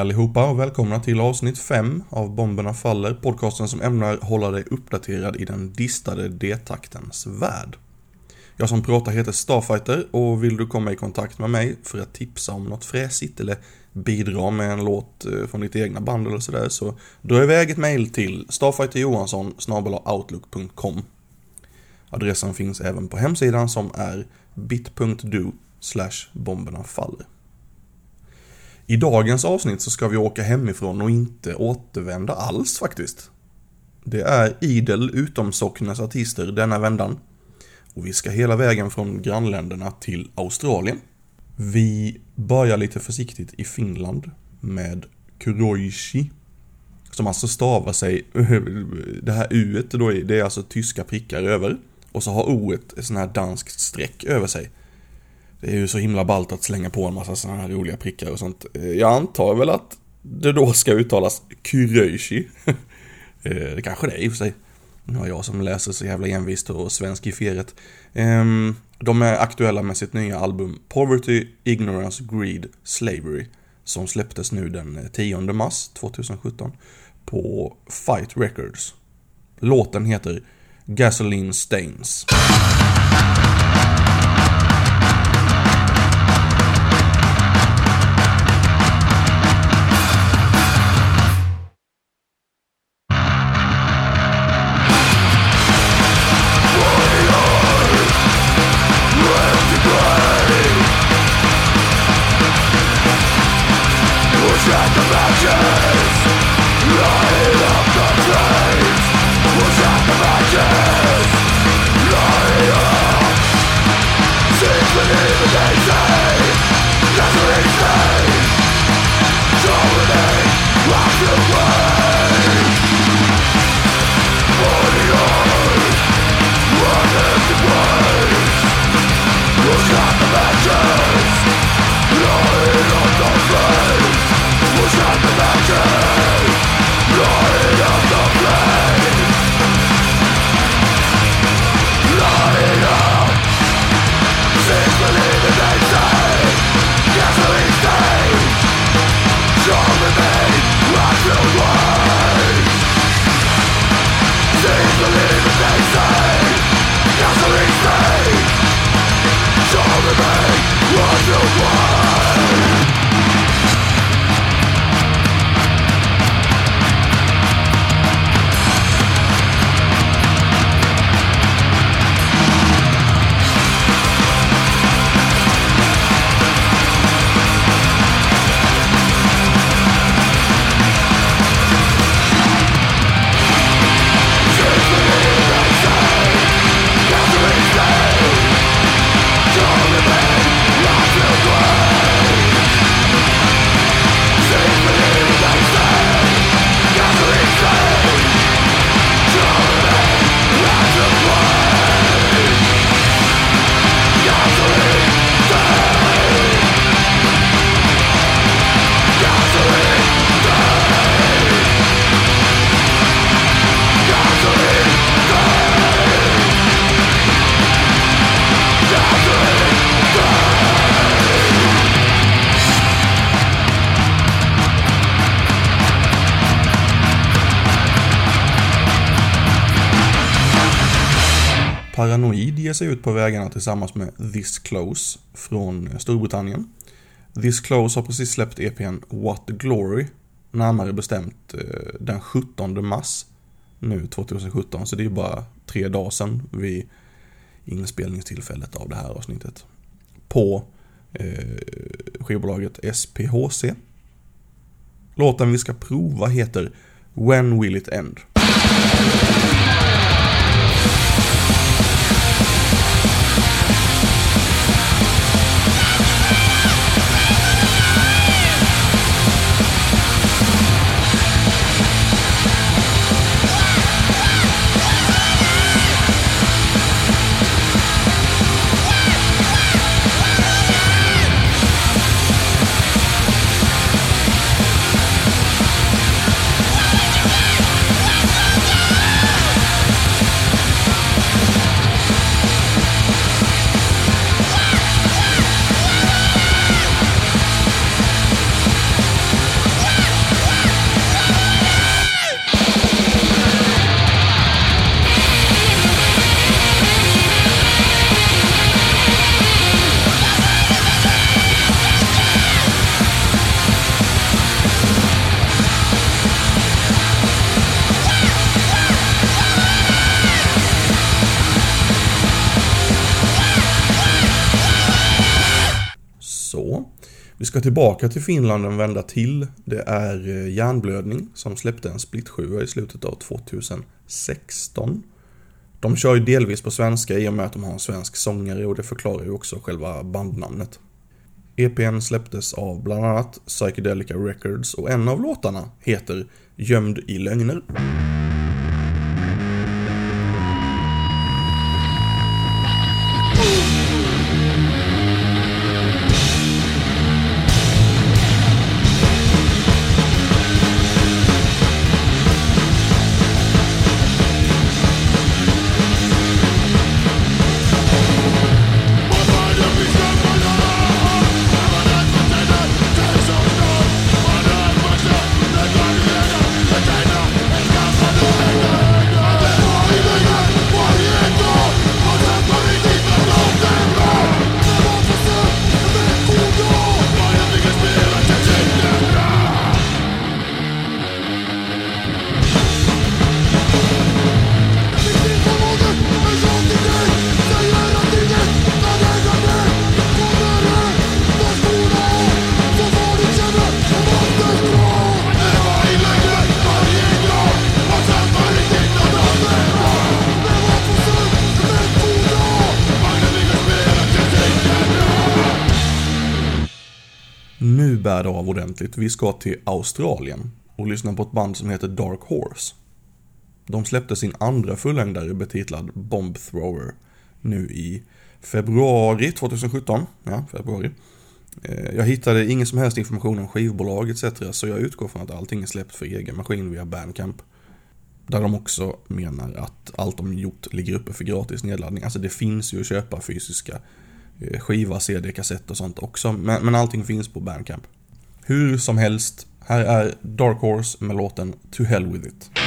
Hej allihopa och välkomna till avsnitt 5 av Bomberna Faller, podcasten som ämnar hålla dig uppdaterad i den distade D-taktens värld. Jag som pratar heter Starfighter och vill du komma i kontakt med mig för att tipsa om något fräsigt eller bidra med en låt eh, från ditt egna band eller sådär så dra iväg ett mail till starfighterjohansson outlook.com Adressen finns även på hemsidan som är bit.do bomberna faller. I dagens avsnitt så ska vi åka hemifrån och inte återvända alls faktiskt. Det är idel utomsocknes artister denna vändan. Och vi ska hela vägen från grannländerna till Australien. Vi börjar lite försiktigt i Finland med Kuroishi. Som alltså stavar sig, det här u då, det är alltså tyska prickar över. Och så har o ett sån här danskt streck över sig. Det är ju så himla ballt att slänga på en massa sådana här roliga prickar och sånt. Eh, jag antar väl att det då ska uttalas Kyröishi. Eh, det kanske det är i och för sig. Nu har jag som läser så jävla envist och svensk i feret. Ehm, de är aktuella med sitt nya album Poverty, Ignorance, Greed, Slavery. Som släpptes nu den eh, 10 mars 2017 på Fight Records. Låten heter Gasoline Stains. Paranoid ger sig ut på vägarna tillsammans med This Close från Storbritannien. This Close har precis släppt EPn What the Glory, närmare bestämt eh, den 17 mars nu 2017, så det är bara tre dagar sedan vid inspelningstillfället av det här avsnittet. På eh, skivbolaget SPHC. Låten vi ska prova heter When Will It End? Ska tillbaka till Finland en vända till. Det är Järnblödning Hjärnblödning som släppte en split i slutet av 2016. De kör ju delvis på svenska i och med att de har en svensk sångare och det förklarar ju också själva bandnamnet. EPn släpptes av bland annat Psychedelica Records och en av låtarna heter Gömd i lögner. Ordentligt. Vi ska till Australien och lyssna på ett band som heter Dark Horse. De släppte sin andra fullängdare betitlad Bomb Thrower nu i februari 2017. Ja, februari. Eh, jag hittade ingen som helst information om skivbolag etc. Så jag utgår från att allting är släppt för egen maskin via Bandcamp. Där de också menar att allt de gjort ligger uppe för gratis nedladdning. Alltså det finns ju att köpa fysiska eh, skiva, CD, kassett och sånt också. Men, men allting finns på Bandcamp. Hur som helst, här är Dark Horse med låten To Hell With It.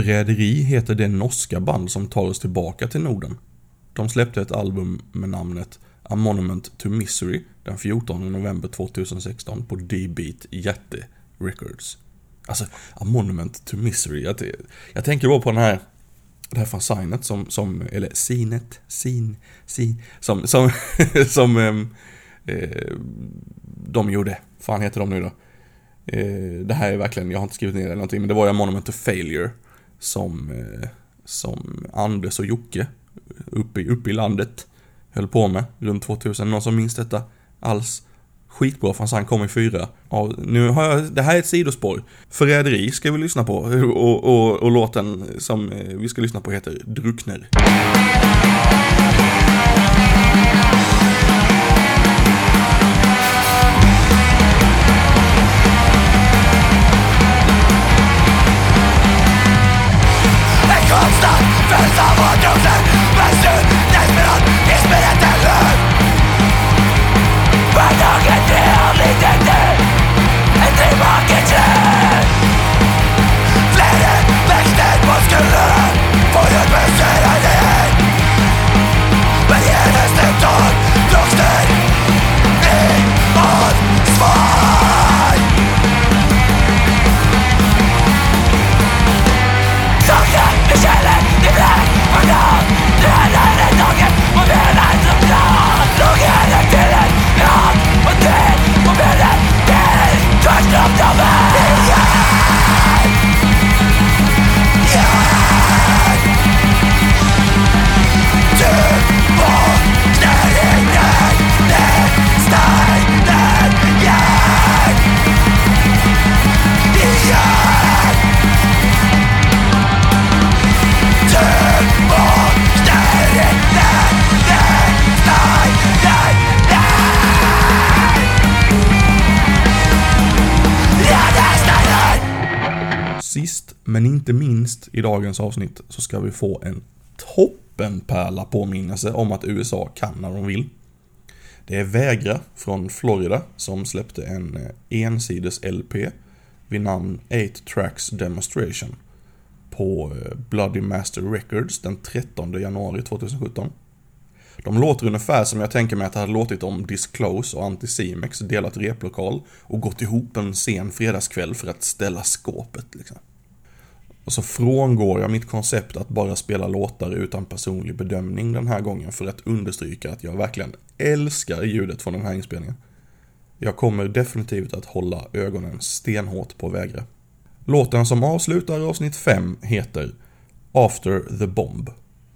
Förräderi heter det norska band som tar oss tillbaka till Norden. De släppte ett album med namnet A Monument to Misery den 14 november 2016 på D-Beat Jätte Records. Alltså, A Monument to Misery. Jag, jag tänker bara på den här det här fanzinet som, som, eller sinet, sin, sin, som, som, som ehm, eh, de gjorde. fan heter de nu då? Eh, det här är verkligen, jag har inte skrivit ner det eller någonting, men det var ju Monument to Failure som, eh, som Anders och Jocke uppe, uppe i landet höll på med runt 2000. Någon som minns detta alls? Skitbra för han kom i fyra. Ja, nu har jag, det här är ett sidospår. Förräderi ska vi lyssna på och, och, och låten som eh, vi ska lyssna på heter Druckner. Men inte minst i dagens avsnitt så ska vi få en toppenpärla påminnelse om att USA kan när de vill. Det är Vägra från Florida som släppte en eh, ensides LP vid namn 8 Tracks Demonstration på eh, Bloody Master Records den 13 januari 2017. De låter ungefär som jag tänker mig att det hade låtit om Disclose och Anticimex delat replokal och gått ihop en sen fredagskväll för att ställa skåpet liksom. Och så frångår jag mitt koncept att bara spela låtar utan personlig bedömning den här gången för att understryka att jag verkligen älskar ljudet från den här inspelningen. Jag kommer definitivt att hålla ögonen stenhårt på Vägra. Låten som avslutar avsnitt 5 heter After the Bomb.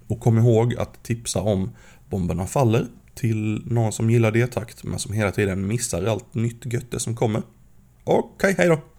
Och kom ihåg att tipsa om Bomberna Faller till någon som gillar det-takt. men som hela tiden missar allt nytt götte som kommer. Okej, okay, hejdå!